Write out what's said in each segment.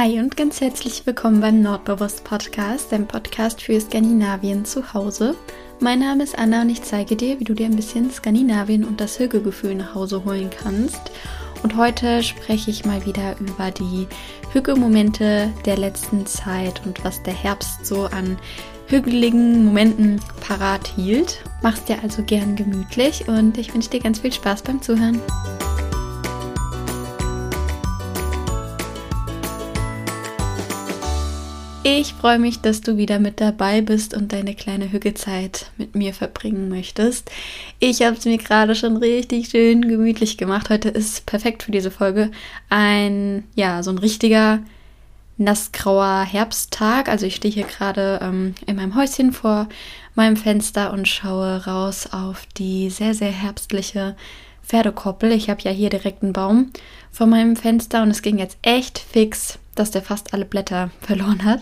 Hi und ganz herzlich willkommen beim Nordbewusst Podcast, dem Podcast für Skandinavien zu Hause. Mein Name ist Anna und ich zeige dir, wie du dir ein bisschen Skandinavien und das Hügelgefühl nach Hause holen kannst. Und heute spreche ich mal wieder über die Hügelmomente der letzten Zeit und was der Herbst so an hügeligen Momenten parat hielt. Mach's dir also gern gemütlich und ich wünsche dir ganz viel Spaß beim Zuhören. Ich freue mich, dass du wieder mit dabei bist und deine kleine Hügelzeit mit mir verbringen möchtest. Ich habe es mir gerade schon richtig schön gemütlich gemacht. Heute ist perfekt für diese Folge ein, ja, so ein richtiger nassgrauer Herbsttag. Also ich stehe hier gerade ähm, in meinem Häuschen vor meinem Fenster und schaue raus auf die sehr, sehr herbstliche Pferdekoppel. Ich habe ja hier direkt einen Baum vor meinem Fenster und es ging jetzt echt fix dass der fast alle Blätter verloren hat.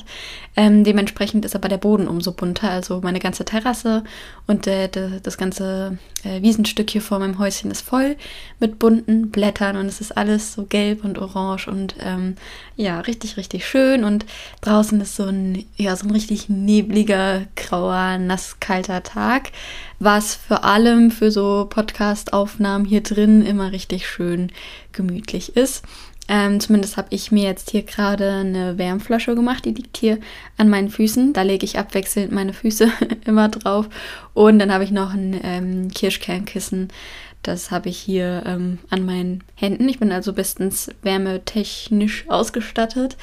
Ähm, dementsprechend ist aber der Boden umso bunter. Also meine ganze Terrasse und äh, de, das ganze äh, Wiesenstück hier vor meinem Häuschen ist voll mit bunten Blättern und es ist alles so gelb und orange und ähm, ja, richtig, richtig schön. Und draußen ist so ein, ja, so ein richtig nebliger, grauer, nasskalter Tag, was vor allem für so Podcast-Aufnahmen hier drin immer richtig schön gemütlich ist. Ähm, zumindest habe ich mir jetzt hier gerade eine Wärmflasche gemacht, die liegt hier an meinen Füßen. Da lege ich abwechselnd meine Füße immer drauf. Und dann habe ich noch ein ähm, Kirschkernkissen. Das habe ich hier ähm, an meinen Händen. Ich bin also bestens wärmetechnisch ausgestattet.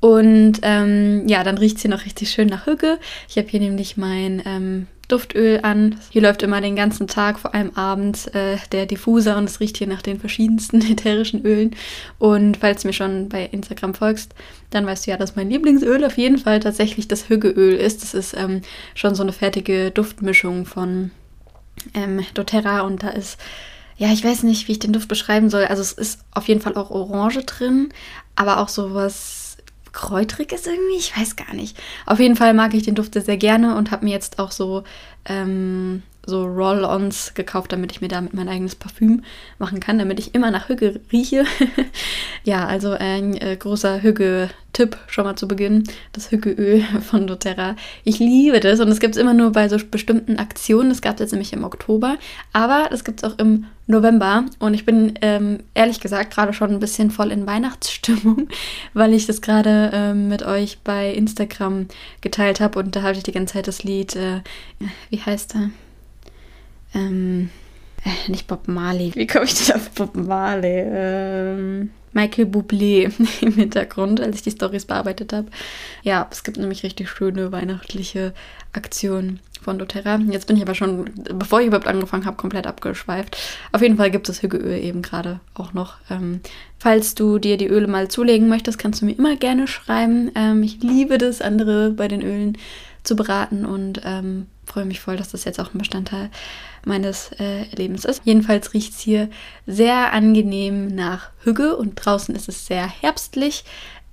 Und ähm, ja, dann riecht sie noch richtig schön nach Hücke. Ich habe hier nämlich mein ähm, Duftöl an. Hier läuft immer den ganzen Tag, vor allem abends, äh, der Diffuser und es riecht hier nach den verschiedensten ätherischen Ölen. Und falls du mir schon bei Instagram folgst, dann weißt du ja, dass mein Lieblingsöl auf jeden Fall tatsächlich das Hüggeöl ist. Das ist ähm, schon so eine fertige Duftmischung von ähm, doTERRA und da ist ja, ich weiß nicht, wie ich den Duft beschreiben soll. Also es ist auf jeden Fall auch Orange drin, aber auch sowas kräutrig ist irgendwie. Ich weiß gar nicht. Auf jeden Fall mag ich den Duft sehr gerne und habe mir jetzt auch so, ähm, so Roll-Ons gekauft, damit ich mir damit mein eigenes Parfüm machen kann, damit ich immer nach Hügge rieche. ja, also ein äh, großer Hügge-Tipp schon mal zu Beginn. Das Hüggeöl von doTERRA. Ich liebe das und es gibt es immer nur bei so bestimmten Aktionen. Das gab es jetzt nämlich im Oktober, aber das gibt es auch im November und ich bin ähm, ehrlich gesagt gerade schon ein bisschen voll in Weihnachtsstimmung, weil ich das gerade ähm, mit euch bei Instagram geteilt habe und da habe ich die ganze Zeit das Lied, äh, wie heißt er? Ähm, äh, nicht Bob Marley. Wie komme ich denn auf Bob Marley? Ähm, Michael Bublé im Hintergrund, als ich die Stories bearbeitet habe. Ja, es gibt nämlich richtig schöne weihnachtliche Aktionen von doTERRA. Jetzt bin ich aber schon, bevor ich überhaupt angefangen habe, komplett abgeschweift. Auf jeden Fall gibt es Hügeöl eben gerade auch noch. Ähm, falls du dir die Öle mal zulegen möchtest, kannst du mir immer gerne schreiben. Ähm, ich liebe das, andere bei den Ölen zu beraten und ähm, freue mich voll, dass das jetzt auch ein Bestandteil meines äh, Lebens ist. Jedenfalls riecht es hier sehr angenehm nach Hügge und draußen ist es sehr herbstlich.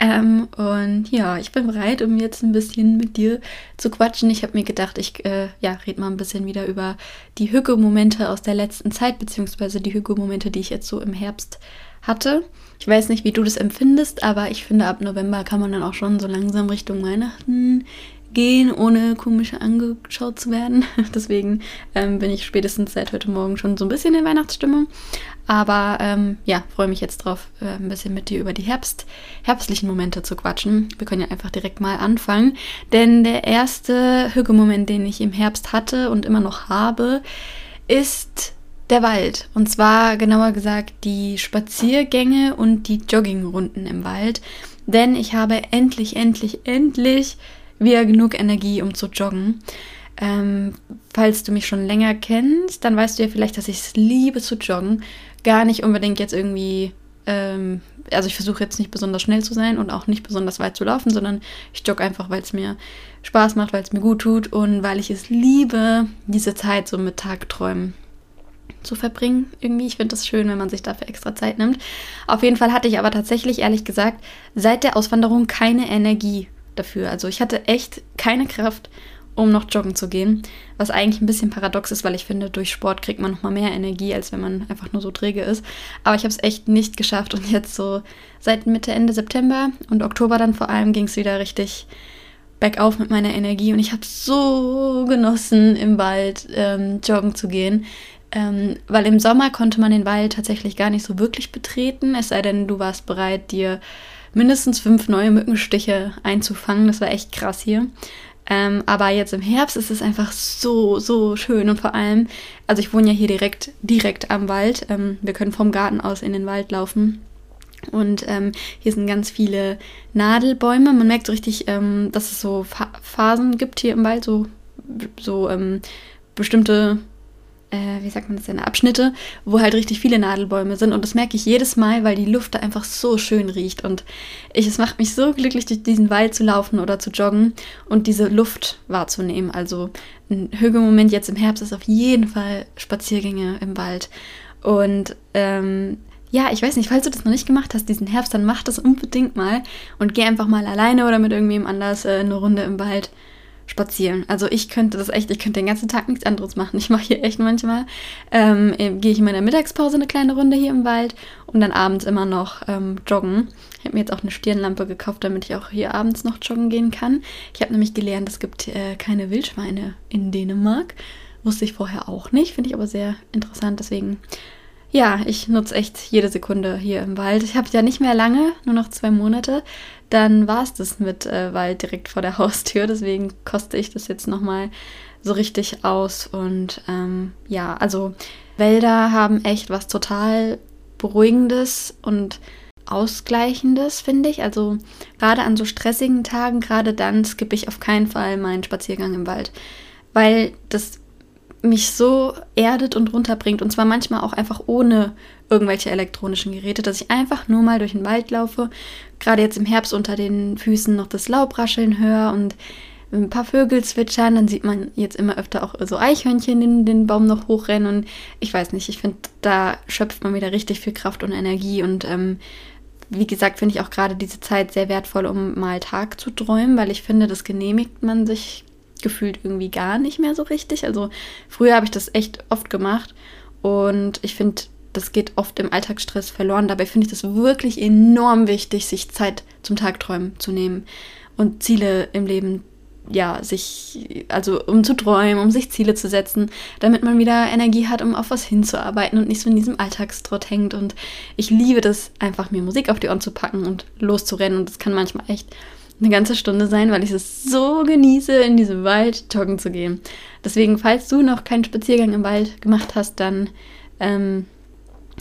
Ähm, und ja, ich bin bereit, um jetzt ein bisschen mit dir zu quatschen. Ich habe mir gedacht, ich äh, ja, rede mal ein bisschen wieder über die Hügge-Momente aus der letzten Zeit, beziehungsweise die Hügge-Momente, die ich jetzt so im Herbst hatte. Ich weiß nicht, wie du das empfindest, aber ich finde, ab November kann man dann auch schon so langsam Richtung Weihnachten gehen, ohne komisch angeschaut zu werden. Deswegen ähm, bin ich spätestens seit heute Morgen schon so ein bisschen in Weihnachtsstimmung. Aber ähm, ja, freue mich jetzt drauf, äh, ein bisschen mit dir über die Herbst, herbstlichen Momente zu quatschen. Wir können ja einfach direkt mal anfangen. Denn der erste Hügelmoment, den ich im Herbst hatte und immer noch habe, ist der Wald. Und zwar genauer gesagt die Spaziergänge und die Joggingrunden im Wald. Denn ich habe endlich, endlich, endlich wieder genug Energie, um zu joggen. Ähm, falls du mich schon länger kennst, dann weißt du ja vielleicht, dass ich es liebe zu joggen. Gar nicht unbedingt jetzt irgendwie, ähm, also ich versuche jetzt nicht besonders schnell zu sein und auch nicht besonders weit zu laufen, sondern ich jogge einfach, weil es mir Spaß macht, weil es mir gut tut und weil ich es liebe, diese Zeit so mit Tagträumen zu verbringen. Irgendwie, ich finde das schön, wenn man sich dafür extra Zeit nimmt. Auf jeden Fall hatte ich aber tatsächlich, ehrlich gesagt, seit der Auswanderung keine Energie dafür. Also ich hatte echt keine Kraft, um noch joggen zu gehen. Was eigentlich ein bisschen paradox ist, weil ich finde, durch Sport kriegt man noch mal mehr Energie, als wenn man einfach nur so träge ist. Aber ich habe es echt nicht geschafft und jetzt so seit Mitte, Ende September und Oktober dann vor allem ging es wieder richtig bergauf mit meiner Energie und ich habe so genossen, im Wald ähm, joggen zu gehen. Ähm, weil im Sommer konnte man den Wald tatsächlich gar nicht so wirklich betreten, es sei denn, du warst bereit, dir mindestens fünf neue Mückenstiche einzufangen. Das war echt krass hier. Ähm, aber jetzt im Herbst ist es einfach so, so schön. Und vor allem, also ich wohne ja hier direkt, direkt am Wald. Ähm, wir können vom Garten aus in den Wald laufen. Und ähm, hier sind ganz viele Nadelbäume. Man merkt so richtig, ähm, dass es so Phasen gibt hier im Wald, so, so ähm, bestimmte äh, wie sagt man das denn, Abschnitte, wo halt richtig viele Nadelbäume sind. Und das merke ich jedes Mal, weil die Luft da einfach so schön riecht. Und ich, es macht mich so glücklich, durch diesen Wald zu laufen oder zu joggen und diese Luft wahrzunehmen. Also ein Hügelmoment jetzt im Herbst ist auf jeden Fall Spaziergänge im Wald. Und ähm, ja, ich weiß nicht, falls du das noch nicht gemacht hast, diesen Herbst, dann mach das unbedingt mal und geh einfach mal alleine oder mit irgendwem anders äh, eine Runde im Wald spazieren. Also ich könnte das echt, ich könnte den ganzen Tag nichts anderes machen. Ich mache hier echt manchmal, ähm, gehe ich in meiner Mittagspause eine kleine Runde hier im Wald und dann abends immer noch ähm, joggen. Ich habe mir jetzt auch eine Stirnlampe gekauft, damit ich auch hier abends noch joggen gehen kann. Ich habe nämlich gelernt, es gibt äh, keine Wildschweine in Dänemark. Wusste ich vorher auch nicht, finde ich aber sehr interessant. Deswegen, ja, ich nutze echt jede Sekunde hier im Wald. Ich habe ja nicht mehr lange, nur noch zwei Monate dann war es das mit äh, Wald direkt vor der Haustür. Deswegen koste ich das jetzt nochmal so richtig aus. Und ähm, ja, also Wälder haben echt was total Beruhigendes und Ausgleichendes, finde ich. Also gerade an so stressigen Tagen, gerade dann skippe ich auf keinen Fall meinen Spaziergang im Wald. Weil das mich so erdet und runterbringt. Und zwar manchmal auch einfach ohne irgendwelche elektronischen Geräte, dass ich einfach nur mal durch den Wald laufe, gerade jetzt im Herbst unter den Füßen noch das Laub rascheln höre und ein paar Vögel zwitschern, dann sieht man jetzt immer öfter auch so Eichhörnchen in den Baum noch hochrennen. Und ich weiß nicht, ich finde, da schöpft man wieder richtig viel Kraft und Energie. Und ähm, wie gesagt, finde ich auch gerade diese Zeit sehr wertvoll, um mal Tag zu träumen, weil ich finde, das genehmigt man sich gefühlt irgendwie gar nicht mehr so richtig. Also früher habe ich das echt oft gemacht und ich finde, das geht oft im Alltagsstress verloren. Dabei finde ich das wirklich enorm wichtig, sich Zeit zum Tagträumen zu nehmen und Ziele im Leben, ja, sich, also um zu träumen, um sich Ziele zu setzen, damit man wieder Energie hat, um auf was hinzuarbeiten und nicht so in diesem Alltagstrott hängt. Und ich liebe das, einfach mir Musik auf die Ohren zu packen und loszurennen. Und das kann manchmal echt eine ganze Stunde sein, weil ich es so genieße, in diesem Wald joggen zu gehen. Deswegen, falls du noch keinen Spaziergang im Wald gemacht hast, dann ähm,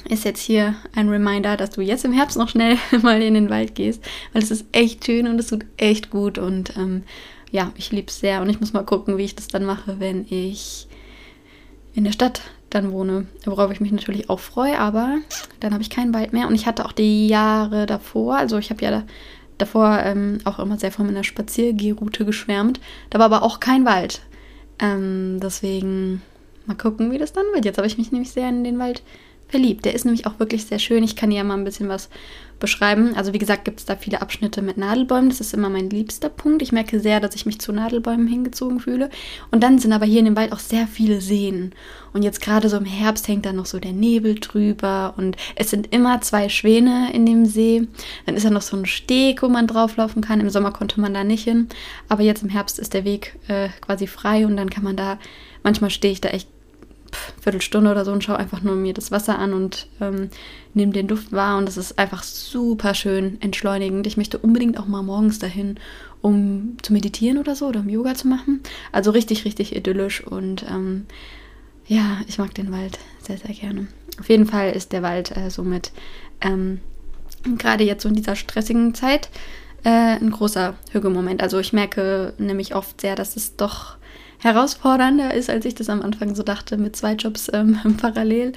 ist jetzt hier ein Reminder, dass du jetzt im Herbst noch schnell mal in den Wald gehst, weil es ist echt schön und es tut echt gut und ähm, ja, ich liebe es sehr und ich muss mal gucken, wie ich das dann mache, wenn ich in der Stadt dann wohne, worauf ich mich natürlich auch freue, aber dann habe ich keinen Wald mehr und ich hatte auch die Jahre davor, also ich habe ja davor ähm, auch immer sehr von meiner Spaziergehroute geschwärmt, da war aber auch kein Wald. Ähm, deswegen mal gucken, wie das dann wird. Jetzt habe ich mich nämlich sehr in den Wald verliebt. Der ist nämlich auch wirklich sehr schön. Ich kann ja mal ein bisschen was beschreiben. Also wie gesagt, gibt es da viele Abschnitte mit Nadelbäumen. Das ist immer mein liebster Punkt. Ich merke sehr, dass ich mich zu Nadelbäumen hingezogen fühle. Und dann sind aber hier in dem Wald auch sehr viele Seen. Und jetzt gerade so im Herbst hängt da noch so der Nebel drüber. Und es sind immer zwei Schwäne in dem See. Dann ist da noch so ein Steg, wo man drauflaufen kann. Im Sommer konnte man da nicht hin. Aber jetzt im Herbst ist der Weg äh, quasi frei und dann kann man da, manchmal stehe ich da echt Viertelstunde oder so und schaue einfach nur mir das Wasser an und ähm, nehme den Duft wahr. Und das ist einfach super schön entschleunigend. Ich möchte unbedingt auch mal morgens dahin, um zu meditieren oder so oder um Yoga zu machen. Also richtig, richtig idyllisch. Und ähm, ja, ich mag den Wald sehr, sehr gerne. Auf jeden Fall ist der Wald äh, somit ähm, gerade jetzt so in dieser stressigen Zeit äh, ein großer Hügelmoment. Also ich merke nämlich oft sehr, dass es doch herausfordernder ist, als ich das am Anfang so dachte, mit zwei Jobs ähm, parallel.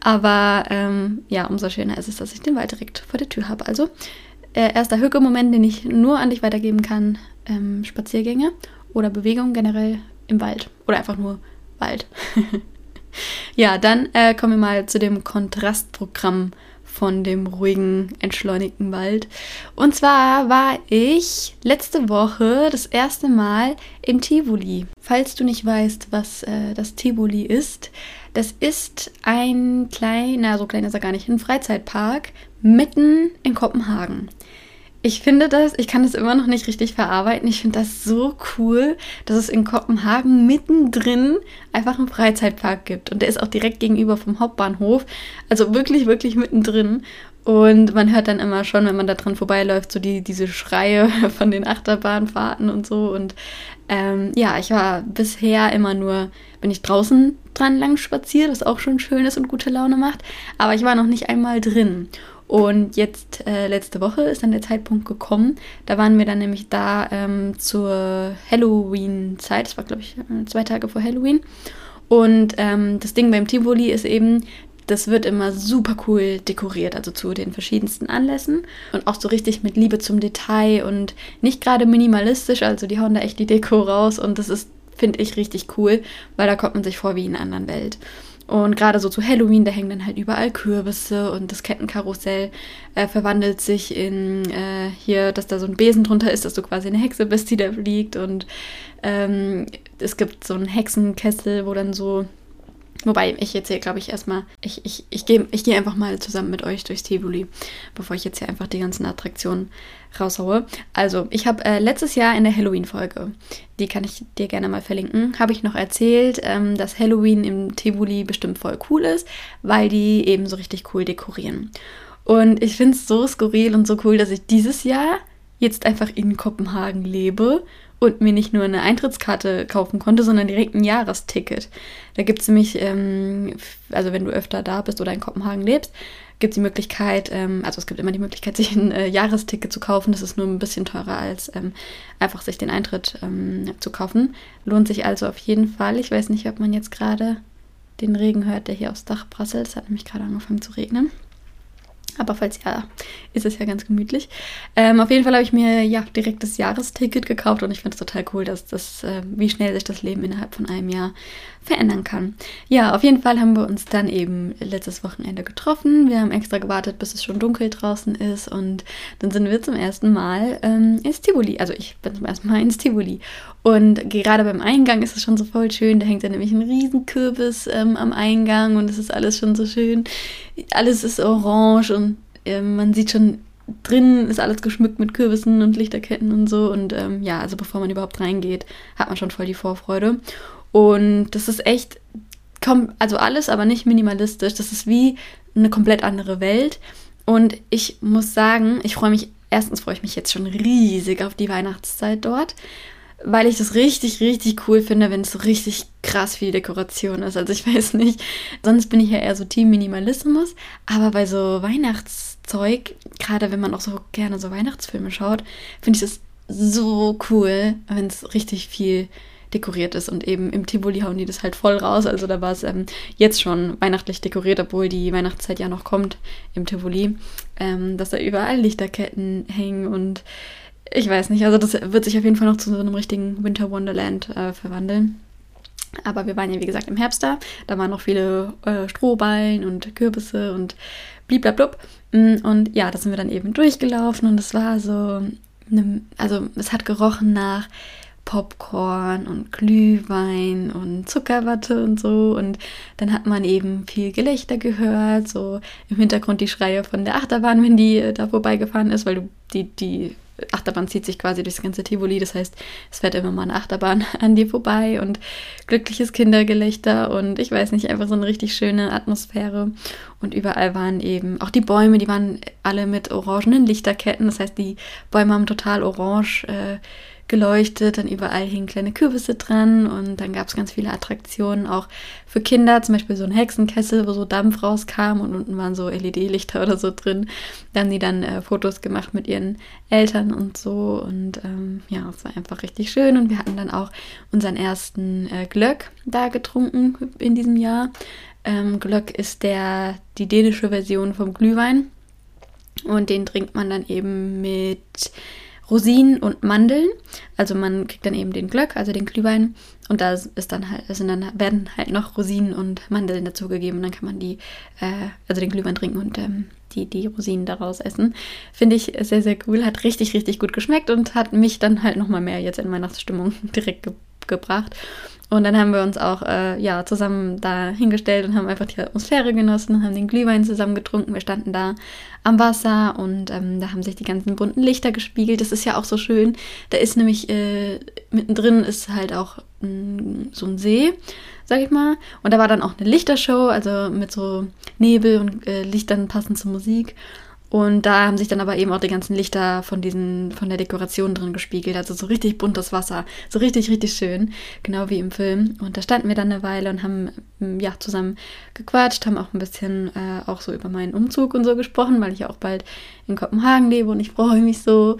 Aber ähm, ja, umso schöner ist es, dass ich den Wald direkt vor der Tür habe. Also, äh, erster Hücke-Moment, den ich nur an dich weitergeben kann: ähm, Spaziergänge oder Bewegung generell im Wald oder einfach nur Wald. ja, dann äh, kommen wir mal zu dem Kontrastprogramm von dem ruhigen, entschleunigten Wald. Und zwar war ich letzte Woche das erste Mal im Tivoli. Falls du nicht weißt, was äh, das Tivoli ist, das ist ein kleiner, so klein ist er gar nicht, ein Freizeitpark mitten in Kopenhagen. Ich finde das, ich kann das immer noch nicht richtig verarbeiten. Ich finde das so cool, dass es in Kopenhagen mittendrin einfach einen Freizeitpark gibt. Und der ist auch direkt gegenüber vom Hauptbahnhof. Also wirklich, wirklich mittendrin. Und man hört dann immer schon, wenn man da dran vorbeiläuft, so die, diese Schreie von den Achterbahnfahrten und so. Und ähm, ja, ich war bisher immer nur, bin ich draußen dran lang spaziert, was auch schon schön ist und gute Laune macht. Aber ich war noch nicht einmal drin. Und jetzt, äh, letzte Woche, ist dann der Zeitpunkt gekommen. Da waren wir dann nämlich da ähm, zur Halloween-Zeit. Das war, glaube ich, äh, zwei Tage vor Halloween. Und ähm, das Ding beim Tivoli ist eben, das wird immer super cool dekoriert, also zu den verschiedensten Anlässen. Und auch so richtig mit Liebe zum Detail und nicht gerade minimalistisch. Also die hauen da echt die Deko raus und das ist, finde ich, richtig cool, weil da kommt man sich vor wie in einer anderen Welt. Und gerade so zu Halloween, da hängen dann halt überall Kürbisse und das Kettenkarussell äh, verwandelt sich in äh, hier, dass da so ein Besen drunter ist, dass du quasi eine Hexe bist, die da fliegt. Und ähm, es gibt so einen Hexenkessel, wo dann so Wobei, ich jetzt hier, glaube ich, erstmal, ich, ich, ich gehe ich geh einfach mal zusammen mit euch durchs Tivoli, bevor ich jetzt hier einfach die ganzen Attraktionen raushaue. Also, ich habe äh, letztes Jahr in der Halloween-Folge, die kann ich dir gerne mal verlinken, habe ich noch erzählt, ähm, dass Halloween im Tivoli bestimmt voll cool ist, weil die eben so richtig cool dekorieren. Und ich finde es so skurril und so cool, dass ich dieses Jahr jetzt einfach in Kopenhagen lebe und mir nicht nur eine Eintrittskarte kaufen konnte, sondern direkt ein Jahresticket. Da gibt es nämlich, ähm, also wenn du öfter da bist oder in Kopenhagen lebst, gibt es die Möglichkeit, ähm, also es gibt immer die Möglichkeit, sich ein äh, Jahresticket zu kaufen. Das ist nur ein bisschen teurer als ähm, einfach sich den Eintritt ähm, zu kaufen. Lohnt sich also auf jeden Fall. Ich weiß nicht, ob man jetzt gerade den Regen hört, der hier aufs Dach prasselt. Es hat nämlich gerade angefangen zu regnen. Aber falls ja, ist es ja ganz gemütlich. Ähm, auf jeden Fall habe ich mir ja direkt das Jahresticket gekauft und ich finde es total cool, dass das, äh, wie schnell sich das Leben innerhalb von einem Jahr verändern kann. Ja, auf jeden Fall haben wir uns dann eben letztes Wochenende getroffen. Wir haben extra gewartet, bis es schon dunkel draußen ist und dann sind wir zum ersten Mal ähm, ins Tivoli. Also ich bin zum ersten Mal ins Tivoli. Und gerade beim Eingang ist es schon so voll schön. Da hängt ja nämlich ein Riesenkürbis ähm, am Eingang und es ist alles schon so schön. Alles ist orange und äh, man sieht schon drin ist alles geschmückt mit Kürbissen und Lichterketten und so. Und ähm, ja, also bevor man überhaupt reingeht, hat man schon voll die Vorfreude. Und das ist echt, also alles, aber nicht minimalistisch. Das ist wie eine komplett andere Welt. Und ich muss sagen, ich freue mich, erstens freue ich mich jetzt schon riesig auf die Weihnachtszeit dort, weil ich das richtig, richtig cool finde, wenn es so richtig krass viel Dekoration ist. Also ich weiß nicht, sonst bin ich ja eher so Team Minimalismus, aber bei so Weihnachtszeug, gerade wenn man auch so gerne so Weihnachtsfilme schaut, finde ich das so cool, wenn es richtig viel dekoriert ist. Und eben im Tivoli hauen die das halt voll raus. Also da war es ähm, jetzt schon weihnachtlich dekoriert, obwohl die Weihnachtszeit ja noch kommt im Tivoli, ähm, dass da überall Lichterketten hängen und ich weiß nicht, also das wird sich auf jeden Fall noch zu so einem richtigen Winter Wonderland äh, verwandeln. Aber wir waren ja, wie gesagt, im Herbst da. Da waren noch viele äh, Strohballen und Kürbisse und bliblablub. Mm, und ja, da sind wir dann eben durchgelaufen und es war so, eine, also es hat gerochen nach Popcorn und Glühwein und Zuckerwatte und so. Und dann hat man eben viel Gelächter gehört, so im Hintergrund die Schreie von der Achterbahn, wenn die äh, da vorbeigefahren ist, weil die, die Achterbahn zieht sich quasi durchs ganze Tivoli. Das heißt, es fährt immer mal eine Achterbahn an dir vorbei und glückliches Kindergelächter und ich weiß nicht, einfach so eine richtig schöne Atmosphäre. Und überall waren eben auch die Bäume, die waren alle mit orangenen Lichterketten. Das heißt, die Bäume haben total orange äh, geleuchtet, dann überall hingen kleine Kürbisse dran und dann gab es ganz viele Attraktionen auch für Kinder, zum Beispiel so ein Hexenkessel, wo so Dampf rauskam und unten waren so LED-Lichter oder so drin. Da haben die dann äh, Fotos gemacht mit ihren Eltern und so und ähm, ja, es war einfach richtig schön und wir hatten dann auch unseren ersten äh, Glöck da getrunken in diesem Jahr. Ähm, Glöck ist der, die dänische Version vom Glühwein und den trinkt man dann eben mit Rosinen und Mandeln. Also man kriegt dann eben den Glöck, also den Glühwein. Und da ist dann halt, sind dann, werden halt noch Rosinen und Mandeln dazugegeben. Und dann kann man die, äh, also den Glühwein trinken und ähm, die die Rosinen daraus essen. Finde ich sehr, sehr cool. Hat richtig, richtig gut geschmeckt und hat mich dann halt nochmal mehr jetzt in Weihnachtsstimmung direkt ge gebracht. Und dann haben wir uns auch äh, ja, zusammen da hingestellt und haben einfach die Atmosphäre genossen, haben den Glühwein zusammen getrunken. Wir standen da am Wasser und ähm, da haben sich die ganzen bunten Lichter gespiegelt. Das ist ja auch so schön. Da ist nämlich äh, mittendrin ist halt auch mh, mm, so ein See sag ich mal. Und da war dann auch eine Lichtershow, also mit so Nebel und äh, Lichtern passend zur Musik. Und da haben sich dann aber eben auch die ganzen Lichter von diesen, von der Dekoration drin gespiegelt. Also so richtig buntes Wasser. So richtig, richtig schön. Genau wie im Film. Und da standen wir dann eine Weile und haben mm, ja zusammen gequatscht, haben auch ein bisschen äh, auch so über meinen Umzug und so gesprochen, weil ich ja auch bald in Kopenhagen lebe und ich freue mich so,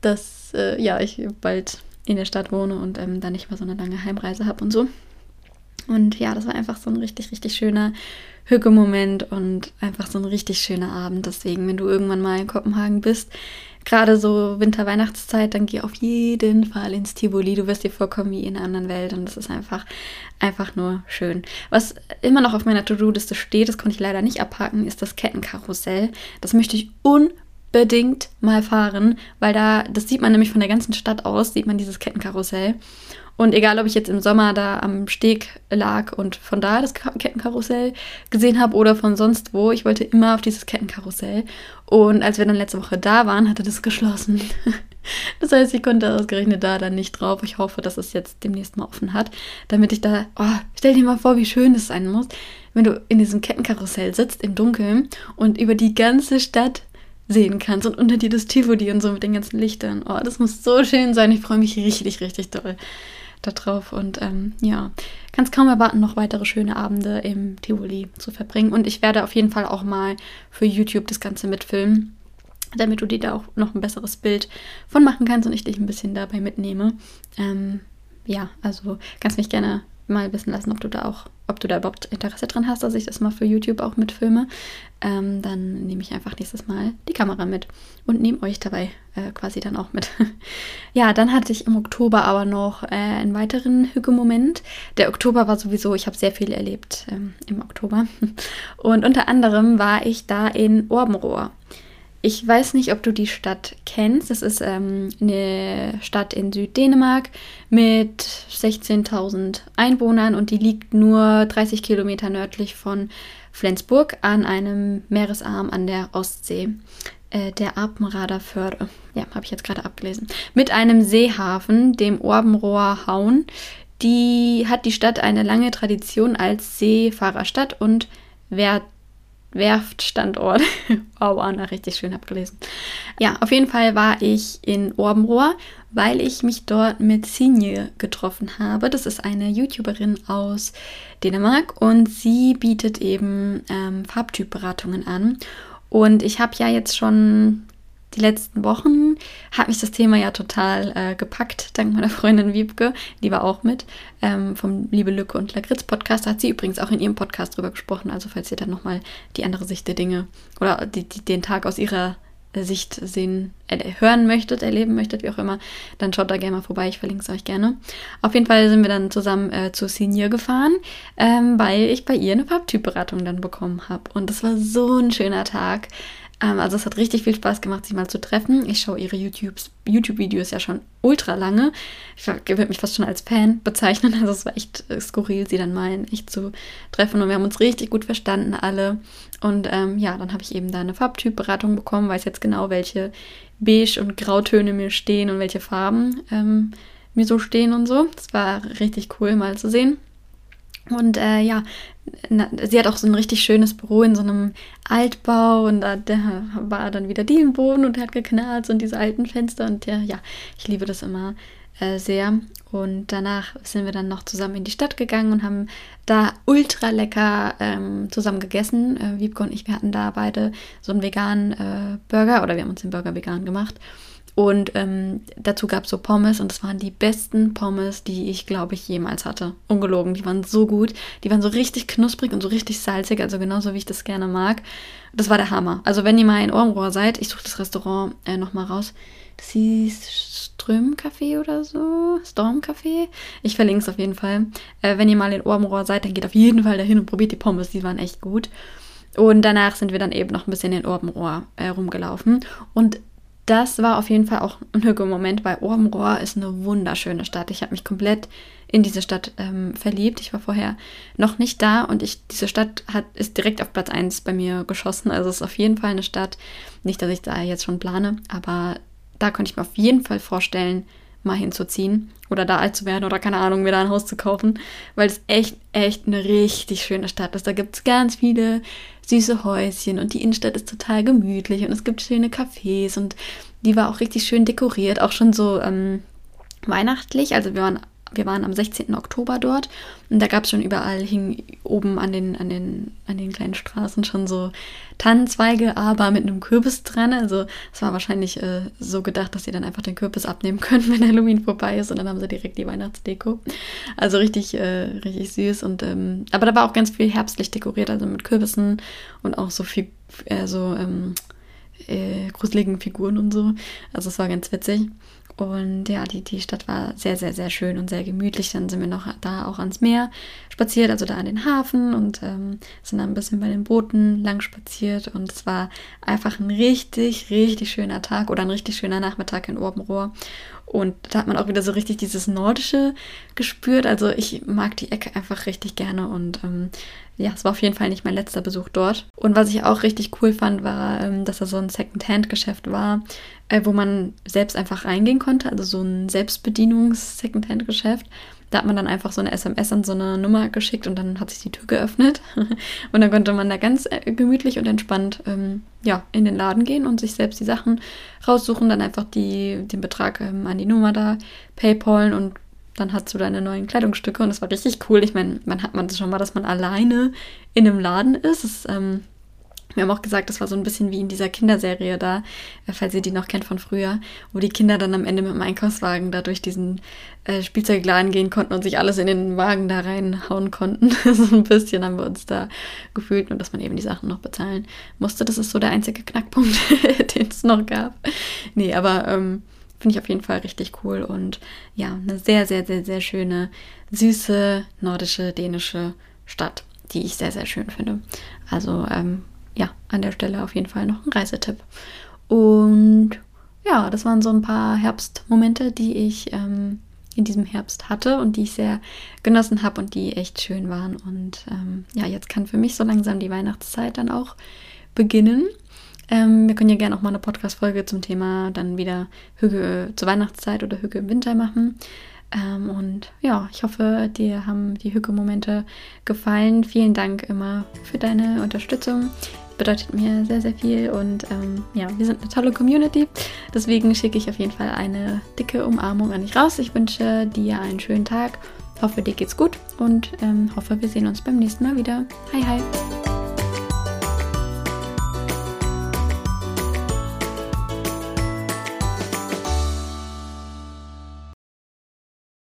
dass äh, ja ich bald in der Stadt wohne und ähm, dann nicht mehr so eine lange Heimreise habe und so. Und ja, das war einfach so ein richtig, richtig schöner Hücke-Moment und einfach so ein richtig schöner Abend. Deswegen, wenn du irgendwann mal in Kopenhagen bist, gerade so Winter-Weihnachtszeit, dann geh auf jeden Fall ins Tivoli. Du wirst dir vorkommen wie in einer anderen Welt und das ist einfach, einfach nur schön. Was immer noch auf meiner To-Do-Liste steht, das konnte ich leider nicht abhaken, ist das Kettenkarussell. Das möchte ich unbedingt mal fahren, weil da, das sieht man nämlich von der ganzen Stadt aus, sieht man dieses Kettenkarussell. Und egal, ob ich jetzt im Sommer da am Steg lag und von da das Kettenkarussell gesehen habe oder von sonst wo, ich wollte immer auf dieses Kettenkarussell. Und als wir dann letzte Woche da waren, hatte das geschlossen. Das heißt, ich konnte ausgerechnet da dann nicht drauf. Ich hoffe, dass es jetzt demnächst mal offen hat, damit ich da, oh, stell dir mal vor, wie schön es sein muss, wenn du in diesem Kettenkarussell sitzt im Dunkeln und über die ganze Stadt sehen kannst und unter dir das Tivoli und so mit den ganzen Lichtern. Oh, das muss so schön sein. Ich freue mich richtig, richtig doll darauf und ähm, ja, kann es kaum erwarten, noch weitere schöne Abende im Tivoli zu verbringen. Und ich werde auf jeden Fall auch mal für YouTube das Ganze mitfilmen, damit du dir da auch noch ein besseres Bild von machen kannst und ich dich ein bisschen dabei mitnehme. Ähm, ja, also kannst mich gerne mal wissen lassen, ob du da auch, ob du da überhaupt Interesse dran hast, dass ich das mal für YouTube auch mitfilme. Ähm, dann nehme ich einfach nächstes Mal die Kamera mit und nehme euch dabei äh, quasi dann auch mit. ja, dann hatte ich im Oktober aber noch äh, einen weiteren Hüge-Moment. Der Oktober war sowieso, ich habe sehr viel erlebt ähm, im Oktober. Und unter anderem war ich da in Orbenrohr. Ich weiß nicht, ob du die Stadt kennst. Das ist ähm, eine Stadt in Süddänemark mit 16.000 Einwohnern und die liegt nur 30 Kilometer nördlich von Flensburg an einem Meeresarm an der Ostsee. Äh, der Apenrader Förde. Ja, habe ich jetzt gerade abgelesen. Mit einem Seehafen, dem Orbenrohr Haun. Die hat die Stadt eine lange Tradition als Seefahrerstadt und Wert Werftstandort. wow, Anna, richtig schön abgelesen. Ja, auf jeden Fall war ich in Orbenrohr, weil ich mich dort mit Sinje getroffen habe. Das ist eine YouTuberin aus Dänemark und sie bietet eben ähm, Farbtypberatungen an. Und ich habe ja jetzt schon die letzten Wochen hat mich das Thema ja total äh, gepackt, dank meiner Freundin Wiebke, die war auch mit, ähm, vom Liebe Lücke und Lakritz Podcast. Da hat sie übrigens auch in ihrem Podcast drüber gesprochen. Also falls ihr dann nochmal die andere Sicht der Dinge oder die, die, den Tag aus ihrer Sicht sehen, äh, hören möchtet, erleben möchtet, wie auch immer, dann schaut da gerne mal vorbei. Ich verlinke es euch gerne. Auf jeden Fall sind wir dann zusammen äh, zu Senior gefahren, ähm, weil ich bei ihr eine Farbtypberatung dann bekommen habe. Und das war so ein schöner Tag. Ähm, also es hat richtig viel Spaß gemacht, sich mal zu treffen. Ich schaue ihre YouTube-Videos ja schon ultra lange. Ich würde mich fast schon als Fan bezeichnen. Also es war echt äh, skurril, sie dann mal in echt zu treffen. Und wir haben uns richtig gut verstanden, alle. Und ähm, ja, dann habe ich eben da eine Farbtypberatung bekommen, weiß jetzt genau, welche Beige- und Grautöne mir stehen und welche Farben ähm, mir so stehen und so. Das war richtig cool mal zu sehen. Und äh, ja, na, sie hat auch so ein richtig schönes Büro in so einem Altbau und da der war dann wieder Dielenboden und hat geknarrt und diese alten Fenster und ja, ja, ich liebe das immer äh, sehr. Und danach sind wir dann noch zusammen in die Stadt gegangen und haben da ultra lecker ähm, zusammen gegessen. Äh, Wiebke und ich, wir hatten da beide so einen veganen äh, Burger oder wir haben uns den Burger vegan gemacht. Und ähm, dazu gab es so Pommes und das waren die besten Pommes, die ich, glaube ich, jemals hatte. Ungelogen, die waren so gut. Die waren so richtig knusprig und so richtig salzig, also genauso wie ich das gerne mag. Das war der Hammer. Also wenn ihr mal in Ohrenrohr seid, ich suche das Restaurant äh, nochmal raus. Das hieß Strömcafé oder so. Stormcafé. Ich verlinke es auf jeden Fall. Äh, wenn ihr mal in Ohrenrohr seid, dann geht auf jeden Fall dahin und probiert die Pommes. Die waren echt gut. Und danach sind wir dann eben noch ein bisschen in Orbenrohr äh, rumgelaufen. Und das war auf jeden Fall auch ein Hügelmoment, weil Orbenrohr ist eine wunderschöne Stadt. Ich habe mich komplett in diese Stadt ähm, verliebt. Ich war vorher noch nicht da und ich, diese Stadt hat, ist direkt auf Platz 1 bei mir geschossen. Also es ist auf jeden Fall eine Stadt, nicht, dass ich da jetzt schon plane, aber da könnte ich mir auf jeden Fall vorstellen, mal hinzuziehen oder da alt zu werden oder keine Ahnung, mir da ein Haus zu kaufen, weil es echt, echt eine richtig schöne Stadt ist. Da gibt es ganz viele süße Häuschen und die Innenstadt ist total gemütlich und es gibt schöne Cafés und die war auch richtig schön dekoriert, auch schon so ähm, weihnachtlich. Also wir waren wir waren am 16. Oktober dort und da gab es schon überall, hing oben an den, an, den, an den kleinen Straßen schon so Tannenzweige, aber mit einem Kürbis dran. Also es war wahrscheinlich äh, so gedacht, dass sie dann einfach den Kürbis abnehmen können, wenn Halloween vorbei ist und dann haben sie direkt die Weihnachtsdeko. Also richtig, äh, richtig süß und ähm, aber da war auch ganz viel herbstlich dekoriert, also mit Kürbissen und auch so viel, äh, so ähm, äh, gruseligen Figuren und so. Also es war ganz witzig. Und ja, die, die Stadt war sehr, sehr, sehr schön und sehr gemütlich. Dann sind wir noch da auch ans Meer spaziert, also da an den Hafen und ähm, sind dann ein bisschen bei den Booten lang spaziert. Und es war einfach ein richtig, richtig schöner Tag oder ein richtig schöner Nachmittag in Orbenrohr. Und da hat man auch wieder so richtig dieses Nordische gespürt. Also ich mag die Ecke einfach richtig gerne und ähm, ja, es war auf jeden Fall nicht mein letzter Besuch dort. Und was ich auch richtig cool fand, war, ähm, dass da so ein Second-Hand-Geschäft war, äh, wo man selbst einfach reingehen konnte. Also so ein Selbstbedienungs-Second-Hand-Geschäft. Da hat man dann einfach so eine SMS an so eine Nummer geschickt und dann hat sich die Tür geöffnet. und dann konnte man da ganz äh, gemütlich und entspannt ähm, ja, in den Laden gehen und sich selbst die Sachen raussuchen, dann einfach die, den Betrag ähm, an die Nummer da paypalen und dann hast du deine neuen Kleidungsstücke und das war richtig cool. Ich meine, man hat man das schon mal, dass man alleine in einem Laden ist. Das, ähm, wir haben auch gesagt, das war so ein bisschen wie in dieser Kinderserie da, äh, falls ihr die noch kennt von früher, wo die Kinder dann am Ende mit dem Einkaufswagen da durch diesen äh, Spielzeugladen gehen konnten und sich alles in den Wagen da reinhauen konnten. so ein bisschen haben wir uns da gefühlt, nur dass man eben die Sachen noch bezahlen musste. Das ist so der einzige Knackpunkt, den es noch gab. Nee, aber ähm, Finde ich auf jeden Fall richtig cool und ja, eine sehr, sehr, sehr, sehr schöne, süße, nordische, dänische Stadt, die ich sehr, sehr schön finde. Also ähm, ja, an der Stelle auf jeden Fall noch ein Reisetipp. Und ja, das waren so ein paar Herbstmomente, die ich ähm, in diesem Herbst hatte und die ich sehr genossen habe und die echt schön waren. Und ähm, ja, jetzt kann für mich so langsam die Weihnachtszeit dann auch beginnen. Ähm, wir können ja gerne auch mal eine Podcast-Folge zum Thema dann wieder Hüge zur Weihnachtszeit oder Hüge im Winter machen. Ähm, und ja, ich hoffe, dir haben die Hüge-Momente gefallen. Vielen Dank immer für deine Unterstützung. Bedeutet mir sehr, sehr viel und ähm, ja, wir sind eine tolle Community. Deswegen schicke ich auf jeden Fall eine dicke Umarmung an dich raus. Ich wünsche dir einen schönen Tag. Hoffe, dir geht's gut und ähm, hoffe, wir sehen uns beim nächsten Mal wieder. Hi, hi.